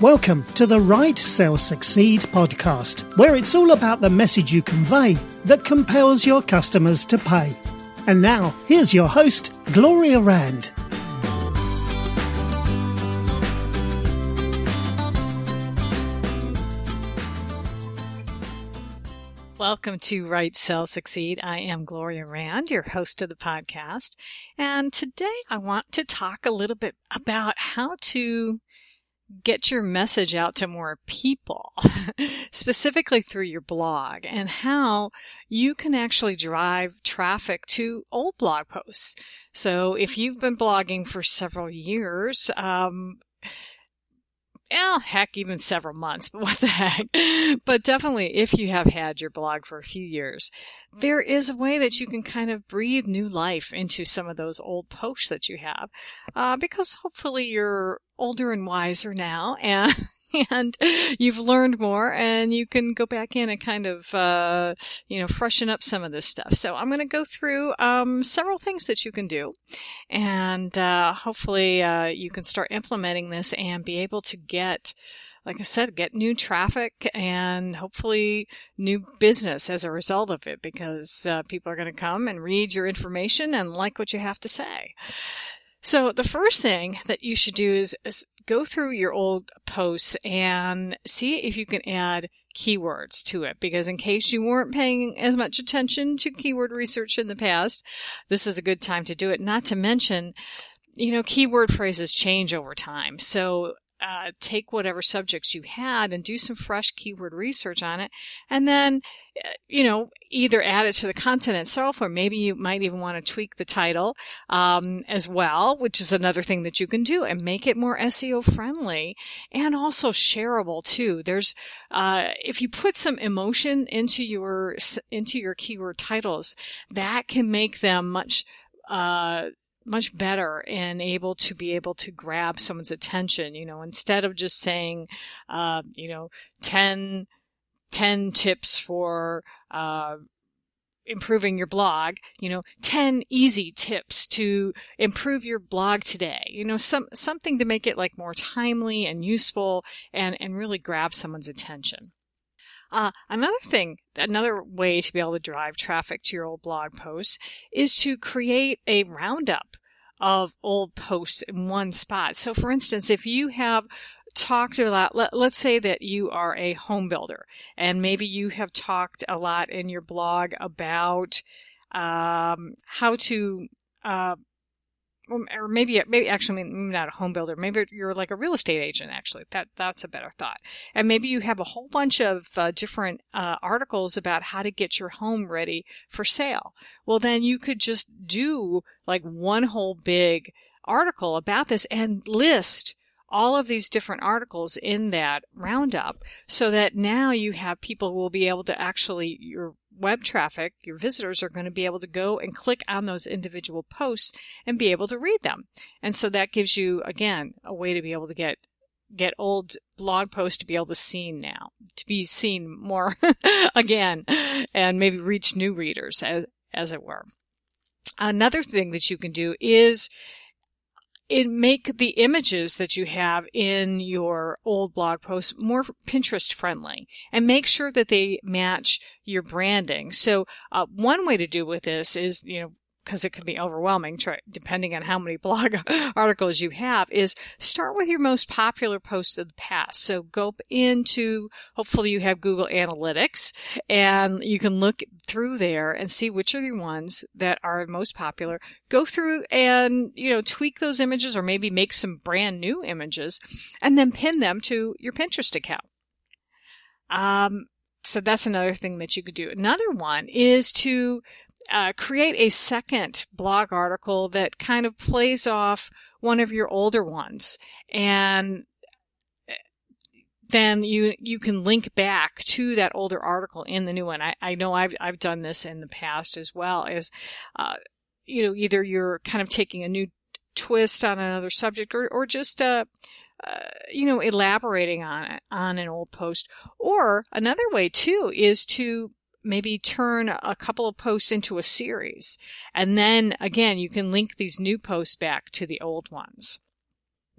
Welcome to the Write Sell Succeed podcast, where it's all about the message you convey that compels your customers to pay. And now, here's your host, Gloria Rand. Welcome to Write Sell Succeed. I am Gloria Rand, your host of the podcast. And today I want to talk a little bit about how to get your message out to more people, specifically through your blog, and how you can actually drive traffic to old blog posts. So if you've been blogging for several years, um, yeah, heck, even several months, but what the heck. But definitely, if you have had your blog for a few years, there is a way that you can kind of breathe new life into some of those old posts that you have, uh, because hopefully you're older and wiser now, and and you've learned more and you can go back in and kind of, uh, you know, freshen up some of this stuff. So I'm going to go through, um, several things that you can do and, uh, hopefully, uh, you can start implementing this and be able to get, like I said, get new traffic and hopefully new business as a result of it because uh, people are going to come and read your information and like what you have to say. So the first thing that you should do is, is, go through your old posts and see if you can add keywords to it because in case you weren't paying as much attention to keyword research in the past, this is a good time to do it. Not to mention, you know, keyword phrases change over time. So uh, take whatever subjects you had and do some fresh keyword research on it. And then, uh, you know, either add it to the content itself or maybe you might even want to tweak the title um, as well, which is another thing that you can do and make it more SEO friendly and also shareable too. There's, uh, if you put some emotion into your, into your keyword titles, that can make them much, uh, much better and able to be able to grab someone's attention, you know, instead of just saying, uh, you know, 10, 10 tips for, uh, improving your blog, you know, 10 easy tips to improve your blog today. You know, some something to make it like more timely and useful and and really grab someone's attention. Uh, another thing, another way to be able to drive traffic to your old blog posts is to create a roundup of old posts in one spot. So for instance, if you have talked a lot, let, us say that you are a home builder and maybe you have talked a lot in your blog about um, how to uh, or maybe maybe actually maybe not a home builder. Maybe you're like a real estate agent actually. That that's a better thought. And maybe you have a whole bunch of uh, different uh, articles about how to get your home ready for sale. Well then you could just do like one whole big article about this and list all of these different articles in that roundup so that now you have people who will be able to actually your web traffic, your visitors are going to be able to go and click on those individual posts and be able to read them. And so that gives you again a way to be able to get get old blog posts to be able to seen now, to be seen more again and maybe reach new readers as as it were. Another thing that you can do is it make the images that you have in your old blog posts more Pinterest friendly and make sure that they match your branding. So, uh, one way to do with this is, you know, because it can be overwhelming depending on how many blog articles you have is start with your most popular posts of the past. So go into hopefully you have google analytics and you can look through there and see which are the ones that are most popular. Go through and you know tweak those images or maybe make some brand new images and then pin them to your pinterest account. Um, so that's another thing that you could do. Another one is to uh, create a second blog article that kind of plays off one of your older ones and uh, then you you can link back to that older article in the new one. I, I know I've I've done this in the past as well. Is uh, you know either you're kind of taking a new twist on another subject or or just uh, uh, you know elaborating on it on an old post. Or another way too is to maybe turn a couple of posts into a series. And then again, you can link these new posts back to the old ones.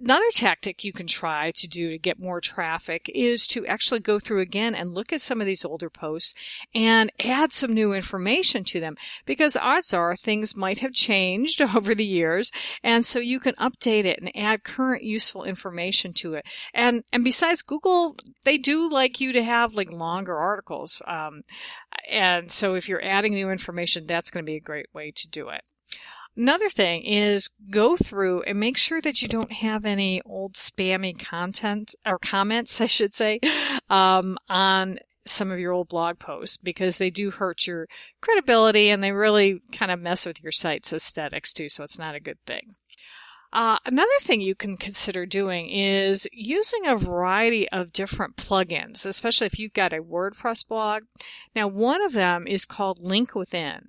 Another tactic you can try to do to get more traffic is to actually go through again and look at some of these older posts and add some new information to them because odds are things might have changed over the years and so you can update it and add current useful information to it. And and besides Google, they do like you to have like longer articles. Um, and so if you're adding new information, that's going to be a great way to do it. Another thing is go through and make sure that you don't have any old spammy content or comments, I should say, um, on some of your old blog posts because they do hurt your credibility and they really kind of mess with your site's aesthetics too. So it's not a good thing. Uh, another thing you can consider doing is using a variety of different plugins, especially if you've got a WordPress blog. Now, one of them is called LinkWithin.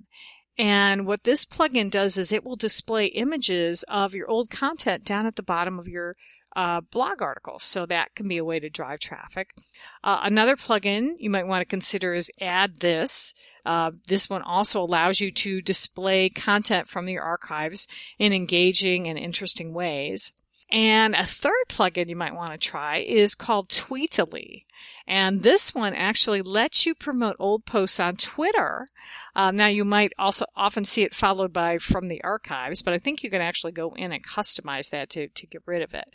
And what this plugin does is it will display images of your old content down at the bottom of your uh, blog articles. So that can be a way to drive traffic. Uh, another plugin you might want to consider is AddThis. Uh, this one also allows you to display content from your archives in engaging and interesting ways. And a third plugin you might want to try is called Tweetily. And this one actually lets you promote old posts on Twitter. Um, now you might also often see it followed by from the archives, but I think you can actually go in and customize that to, to get rid of it.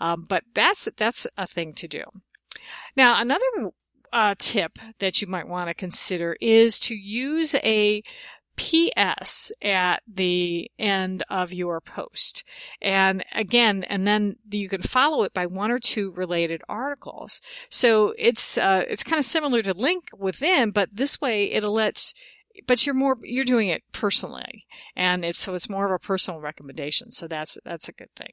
Um, but that's, that's a thing to do. Now another uh, tip that you might want to consider is to use a PS at the end of your post. And again, and then you can follow it by one or two related articles. So it's, uh, it's kind of similar to link within, but this way it'll let but you're more you're doing it personally and it's so it's more of a personal recommendation so that's that's a good thing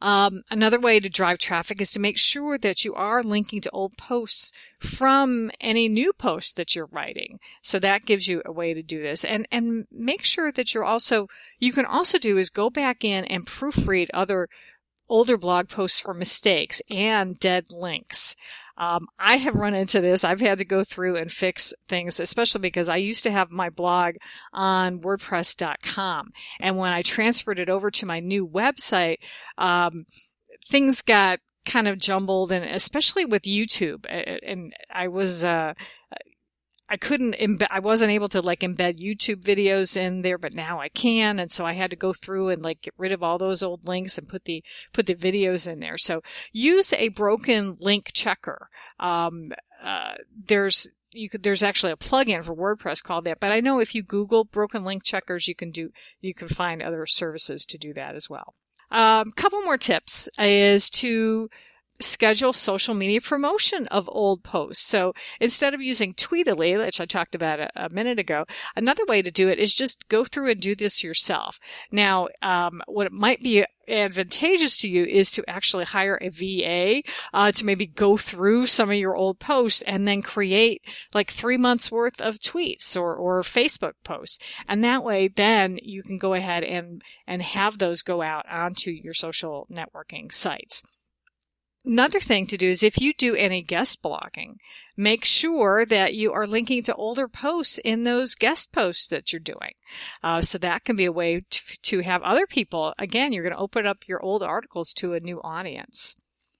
um, another way to drive traffic is to make sure that you are linking to old posts from any new posts that you're writing. So that gives you a way to do this and, and make sure that you're also, you can also do is go back in and proofread other older blog posts for mistakes and dead links. Um, I have run into this. I've had to go through and fix things, especially because I used to have my blog on WordPress.com. And when I transferred it over to my new website, um, things got kind of jumbled and especially with YouTube. And I was, uh, I couldn't, embed, I wasn't able to like embed YouTube videos in there, but now I can. And so I had to go through and like get rid of all those old links and put the, put the videos in there. So use a broken link checker. Um, uh, there's, you could, there's actually a plugin for WordPress called that, but I know if you Google broken link checkers, you can do, you can find other services to do that as well. A um, couple more tips is to schedule social media promotion of old posts. So instead of using Tweetily, which I talked about a, a, minute ago, another way to do it is just go through and do this yourself. Now, um, what might be advantageous to you is to actually hire a VA uh, to maybe go through some of your old posts and then create like three months worth of tweets or, or Facebook posts. And that way, then you can go ahead and, and have those go out onto your social networking sites. Another thing to do is if you do any guest blogging, make sure that you are linking to older posts in those guest posts that you're doing. Uh, so that can be a way to, to have other people, again, you're going to open up your old articles to a new audience.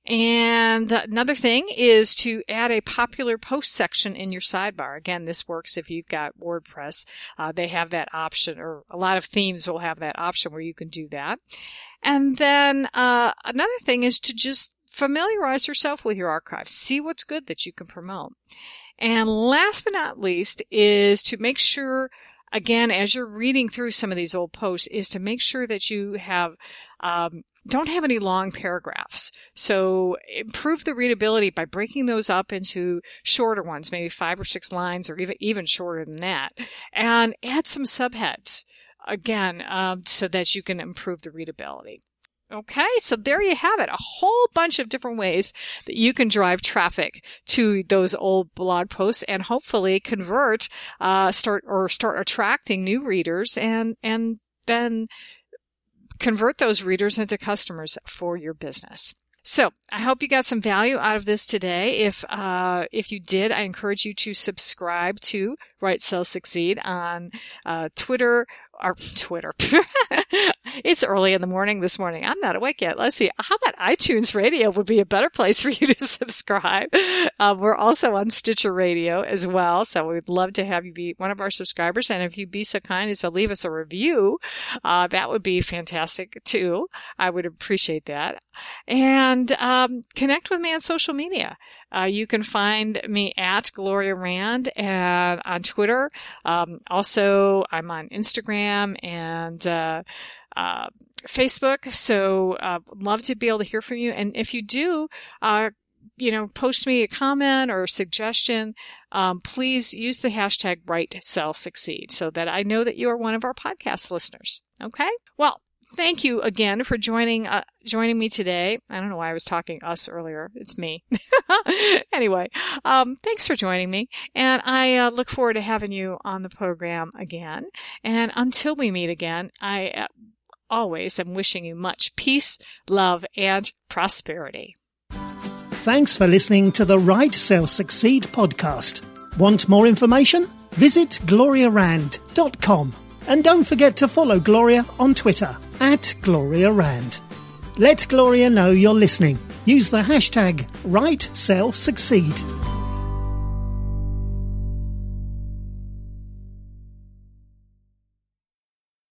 And another thing is to add a popular post section in your sidebar. Again, this works if you've got WordPress. Uh, they have that option, or a lot of themes will have that option where you can do that. And then uh, another thing is to just familiarize yourself with your archive. See what's good that you can promote. And last but not least is to make sure, again, as you're reading through some of these old posts, is to make sure that you have, um, don't have any long paragraphs. So improve the readability by breaking those up into shorter ones, maybe five or six lines or even, even shorter than that. And add some subheads again, um, so that you can improve the readability. Okay, so there you have it. A whole bunch of different ways that you can drive traffic to those old blog posts and hopefully convert, uh, start or start attracting new readers and, and then convert those readers into customers for your business. So I hope you got some value out of this today. If uh, if you did, I encourage you to subscribe to Write Sell Succeed on uh, Twitter or Twitter. it's early in the morning this morning. I'm not awake yet. Let's see. How about iTunes Radio would be a better place for you to subscribe? Uh, we're also on Stitcher Radio as well. So we'd love to have you be one of our subscribers. And if you'd be so kind as to leave us a review, uh, that would be fantastic too. I would appreciate that. And um, connect with me on social media. Uh, you can find me at Gloria Rand and on Twitter. Um, also, I'm on Instagram and uh, uh, Facebook. So, uh, love to be able to hear from you. And if you do, uh, you know, post me a comment or a suggestion. Um, please use the hashtag Write Sell Succeed so that I know that you are one of our podcast listeners. Okay. Well, thank you again for joining uh, joining me today. I don't know why I was talking us earlier. It's me. anyway, um, thanks for joining me, and I uh, look forward to having you on the program again. And until we meet again, I uh, always am wishing you much peace, love, and prosperity. Thanks for listening to the Write Sell Succeed podcast. Want more information? Visit gloriarand.com. And don't forget to follow Gloria on Twitter at Gloria Rand. Let Gloria know you're listening. Use the hashtag WriteSellSucceed.